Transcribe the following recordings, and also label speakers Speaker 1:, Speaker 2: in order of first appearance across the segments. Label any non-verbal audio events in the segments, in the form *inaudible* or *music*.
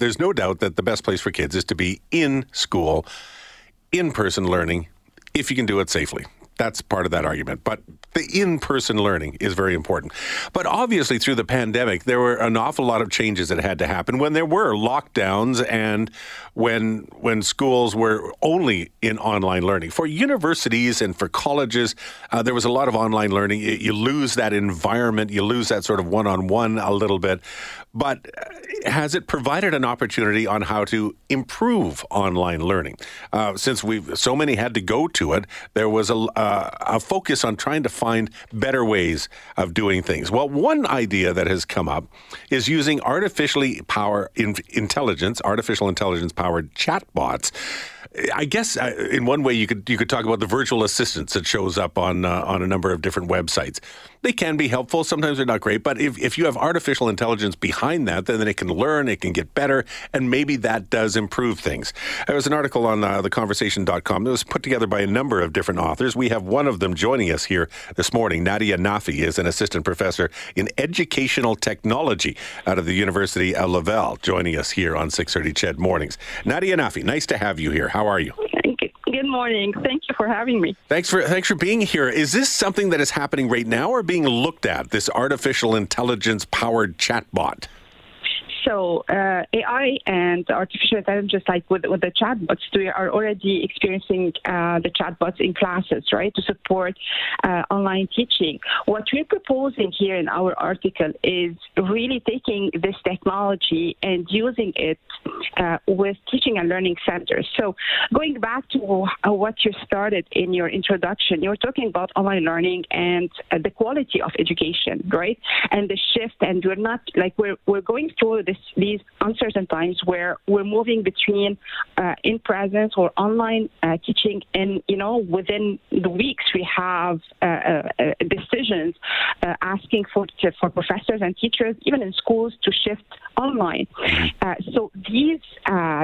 Speaker 1: There's no doubt that the best place for kids is to be in school, in person learning, if you can do it safely. That's part of that argument. But the in person learning is very important. But obviously, through the pandemic, there were an awful lot of changes that had to happen when there were lockdowns and when, when schools were only in online learning. For universities and for colleges, uh, there was a lot of online learning. You lose that environment, you lose that sort of one on one a little bit. But uh, has it provided an opportunity on how to improve online learning? Uh, since we so many had to go to it, there was a, uh, a focus on trying to find better ways of doing things. Well, one idea that has come up is using artificially power in, intelligence, artificial intelligence powered chatbots. I guess uh, in one way you could you could talk about the virtual assistants that shows up on uh, on a number of different websites. They can be helpful. Sometimes they're not great, but if, if you have artificial intelligence behind that, then, then it can learn, it can get better, and maybe that does improve things. There was an article on uh, theconversation.com that was put together by a number of different authors. We have one of them joining us here this morning. Nadia Naffi is an assistant professor in educational technology out of the University of Laval, joining us here on 6:30 CHED Mornings. Nadia Naffi, nice to have you here. How are you?
Speaker 2: Good morning. Thank you for having me.
Speaker 1: Thanks for thanks for being here. Is this something that is happening right now or being looked at? This artificial intelligence powered chatbot?
Speaker 2: So uh, AI and artificial intelligence, like with, with the chatbots, we are already experiencing uh, the chatbots in classes, right, to support uh, online teaching. What we're proposing here in our article is really taking this technology and using it uh, with teaching and learning centers. So going back to what you started in your introduction, you were talking about online learning and uh, the quality of education, right, and the shift. And we're not like we're we're going through this this, these uncertain times where we're moving between uh, in presence or online uh, teaching, and you know within the weeks we have uh, uh decisions uh, asking for for professors and teachers, even in schools, to shift online. Uh, so these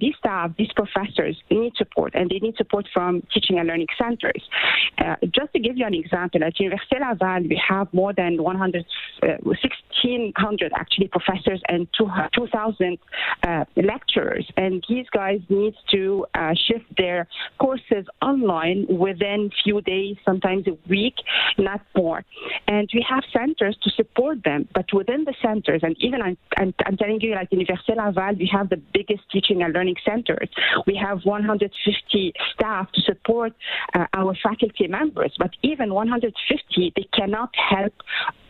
Speaker 2: these staff, these professors need support, and they need support from teaching and learning centers. just to give you an example, at Université Laval, we have more than 100, 1,600 actually professors and 200 2,000 uh, lecturers, and these guys need to uh, shift their courses online within few days, sometimes a week, not more. And we have centers to support them, but within the centers, and even I'm, I'm, I'm telling you, like Université Laval, we have the biggest teaching and learning centers. We have 150 staff to support uh, our faculty members, but even 150, they cannot help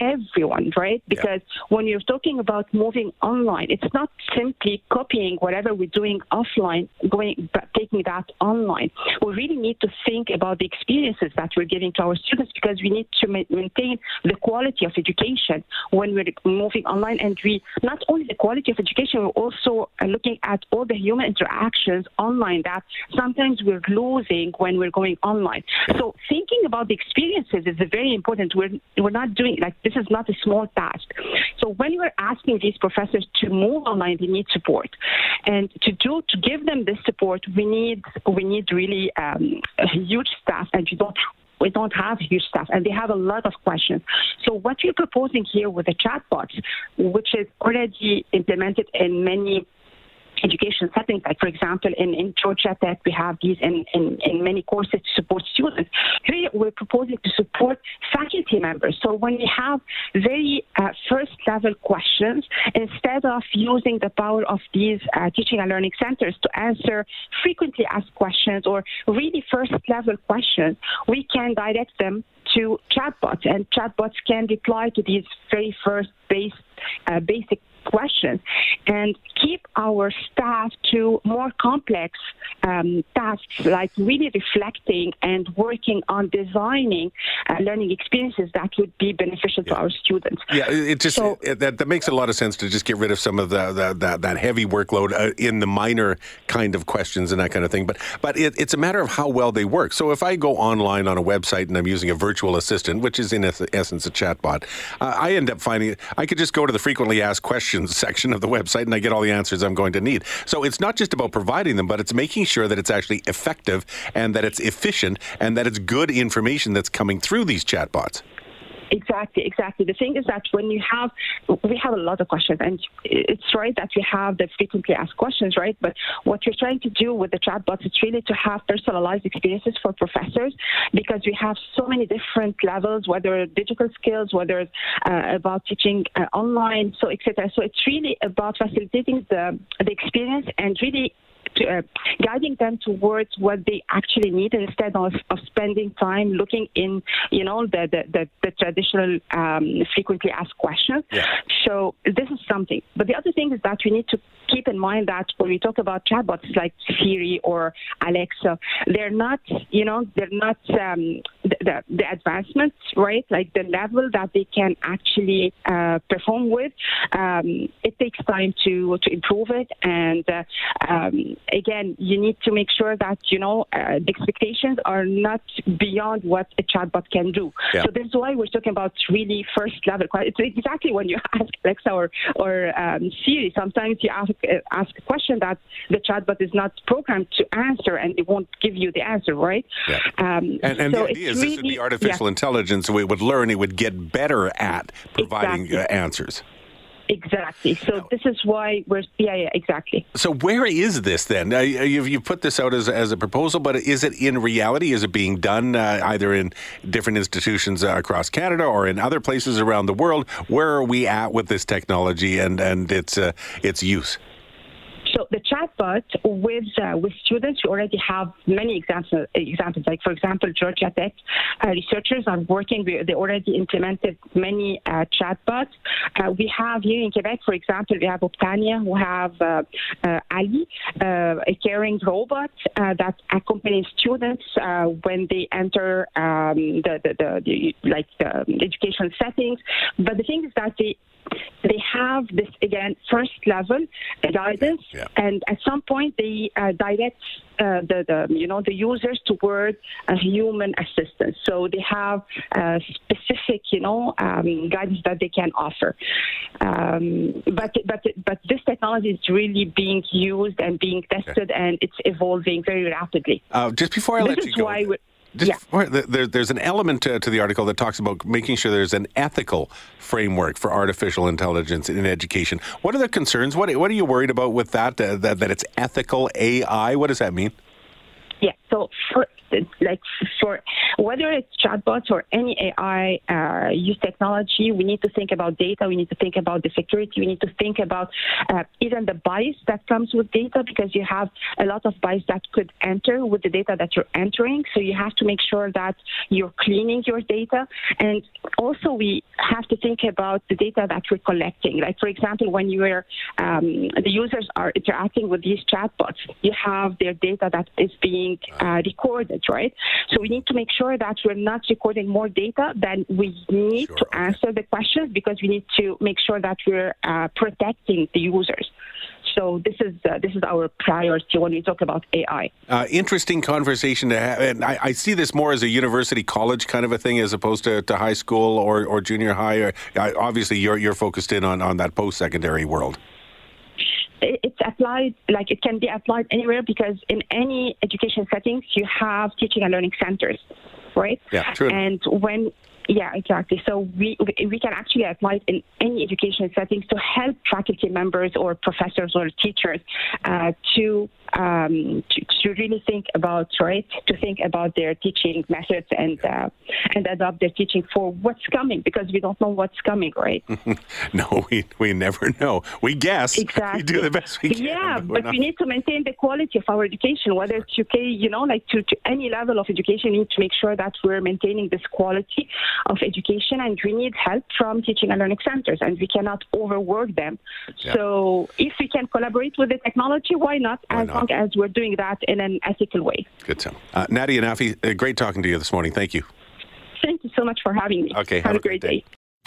Speaker 2: everyone, right? Because yeah. when you're talking about moving online, it's not simply copying whatever we're doing offline, going taking that online. We really need to think about the experiences that we're giving to our students because we need to ma- maintain the quality of education when we're moving online. And we not only the quality of education, we're also looking at all the human interactions online that sometimes we're losing when we're going online. So thinking about the experiences is very important. We're we're not doing like this is not a small task. So when we're asking these professors to move online, they need support, and to do to give them this support, we need we need really um, huge staff, and we don't we don't have huge staff and they have a lot of questions. So what we're proposing here with the chatbots, which is already implemented in many education settings, like for example in, in Georgia Tech, we have these in, in, in many courses to support students. Here we're proposing to support faculty members. So when we have very uh, first level questions, instead of using the power of these uh, teaching and learning centers to answer frequently asked questions or really first level questions, we can direct them to chatbots, and chatbots can reply to these very first base, uh, basic questions and keep our staff to more complex um, tasks like really reflecting and working on designing uh, learning experiences that would be beneficial
Speaker 1: yeah.
Speaker 2: to our students.
Speaker 1: Yeah, it just so, it, that, that makes a lot of sense to just get rid of some of the, the, the that heavy workload uh, in the minor kind of questions and that kind of thing. But but it, it's a matter of how well they work. So if I go online on a website and I'm using a virtual assistant, which is in essence a chatbot, uh, I end up finding I could just go to the frequently asked questions section of the website and I get all the answers I'm going to need. So it's not just about providing them, but it's making sure that it's actually effective and that it's efficient and that it's good information that's coming through these chatbots.
Speaker 2: Exactly, exactly. The thing is that when you have, we have a lot of questions, and it's right that we have the frequently asked questions, right? But what we're trying to do with the chatbots is really to have personalized experiences for professors because we have so many different levels, whether digital skills, whether it's uh, about teaching uh, online, so etc. So it's really about facilitating the the experience and really to, uh, guiding them towards what they actually need instead of, of spending time looking in, you know, the the, the, the traditional um, frequently asked questions.
Speaker 1: Yeah.
Speaker 2: So this is something. But the other thing is that we need to keep in mind that when we talk about chatbots like Siri or Alexa, they're not, you know, they're not um, the, the, the advancements, right? Like the level that they can actually uh, perform with. Um, it takes time to to improve it, and uh, um, again, you need to make sure that you know uh, the expectations are not beyond what a chatbot can do.
Speaker 1: Yeah.
Speaker 2: So this is why we're talking about really first level. It's exactly when you *laughs* ask Alexa or or um, Siri. Sometimes you ask ask a question that the chatbot is not programmed to answer, and it won't give you the answer, right?
Speaker 1: Yeah.
Speaker 2: Um,
Speaker 1: And, and
Speaker 2: so
Speaker 1: the idea is
Speaker 2: it's
Speaker 1: this would be artificial
Speaker 2: yeah.
Speaker 1: intelligence. We would learn, it would get better at providing
Speaker 2: Exactly.
Speaker 1: uh, answers.
Speaker 2: Exactly. So this is why we're yeah yeah exactly.
Speaker 1: So where is this then? Uh, you've, you've put this out as, as a proposal, but is it in reality? Is it being done uh, either in different institutions uh, across Canada or in other places around the world? Where are we at with this technology and and its uh, its use?
Speaker 2: So the chatbot with uh, with students, we already have many examples. Examples like, for example, Georgia Tech uh, researchers are working. They already implemented many uh, chatbots. Uh, we have here in Quebec, for example, we have Optania, who have uh, uh, Ali, a caring robot that accompanies students when they enter um, the, the, the, the like the educational settings. But the thing is that they they have this again first level guidance.
Speaker 1: Yeah.
Speaker 2: and at some point they uh, direct uh, the, the you know the users toward a human assistance so they have uh, specific you know um, guidance that they can offer. Um, but but but this technology is really being used and being tested and it's evolving very rapidly.
Speaker 1: Uh, just before I
Speaker 2: this
Speaker 1: let you go, Just
Speaker 2: Yeah.
Speaker 1: there, there's an element to, to the article that talks about making sure there's an ethical framework for artificial intelligence in education. What are the concerns? What, what are you worried about with that, uh, that? That it's ethical AI? What does that mean?
Speaker 2: Yeah. So for like for whether it's chatbots or any AI uh, use technology, we need to think about data. We need to think about the security. We need to think about uh, even the bias that comes with data because you have a lot of bias that could enter with the data that you're entering. So you have to make sure that you're cleaning your data. And also we have to think about the data that we're collecting. Like for example, when you are um, the users are interacting with these chatbots, you have their data that is being uh, recorded, right? So we need to make sure that we're not recording more data than we need
Speaker 1: Sure,
Speaker 2: to
Speaker 1: okay.
Speaker 2: answer the questions because we need to make sure that we're uh, protecting the users. So this is uh, this is our priority when we talk about AI.
Speaker 1: Uh, interesting conversation to have. And I, I see this more as a university college kind of a thing as opposed to, to high school or, or junior high. Or, uh, obviously, you're, you're focused in on, on that post secondary world.
Speaker 2: It- it's applied like it can be applied anywhere because in any education settings you have teaching and learning centers right
Speaker 1: Yeah, true.
Speaker 2: and when yeah exactly so we we can actually apply it in any education settings to help faculty members or professors or teachers uh, to um, to, to really think about right to think about their teaching methods and uh, and adopt their teaching for what's coming because we don't know what's coming right *laughs*
Speaker 1: no, we, we never know. We guess.
Speaker 2: Exactly. *laughs*
Speaker 1: We do the best we can.
Speaker 2: Yeah,
Speaker 1: we're
Speaker 2: but
Speaker 1: not-
Speaker 2: we need to maintain the quality of our education, whether it's UK, you know, like to, to any level of education, we need to make sure that we're maintaining this quality of education, and we need help from teaching and learning centers, and we cannot overwork them.
Speaker 1: Yeah.
Speaker 2: So if we can collaborate with the technology, why not?
Speaker 1: Why
Speaker 2: as
Speaker 1: not?
Speaker 2: long as we're doing that in an ethical way.
Speaker 1: Good to Uh, Nadia Naffi, uh, great talking to you this morning. Thank you.
Speaker 2: Thank you so much for having me.
Speaker 1: Okay,
Speaker 2: have, a great day.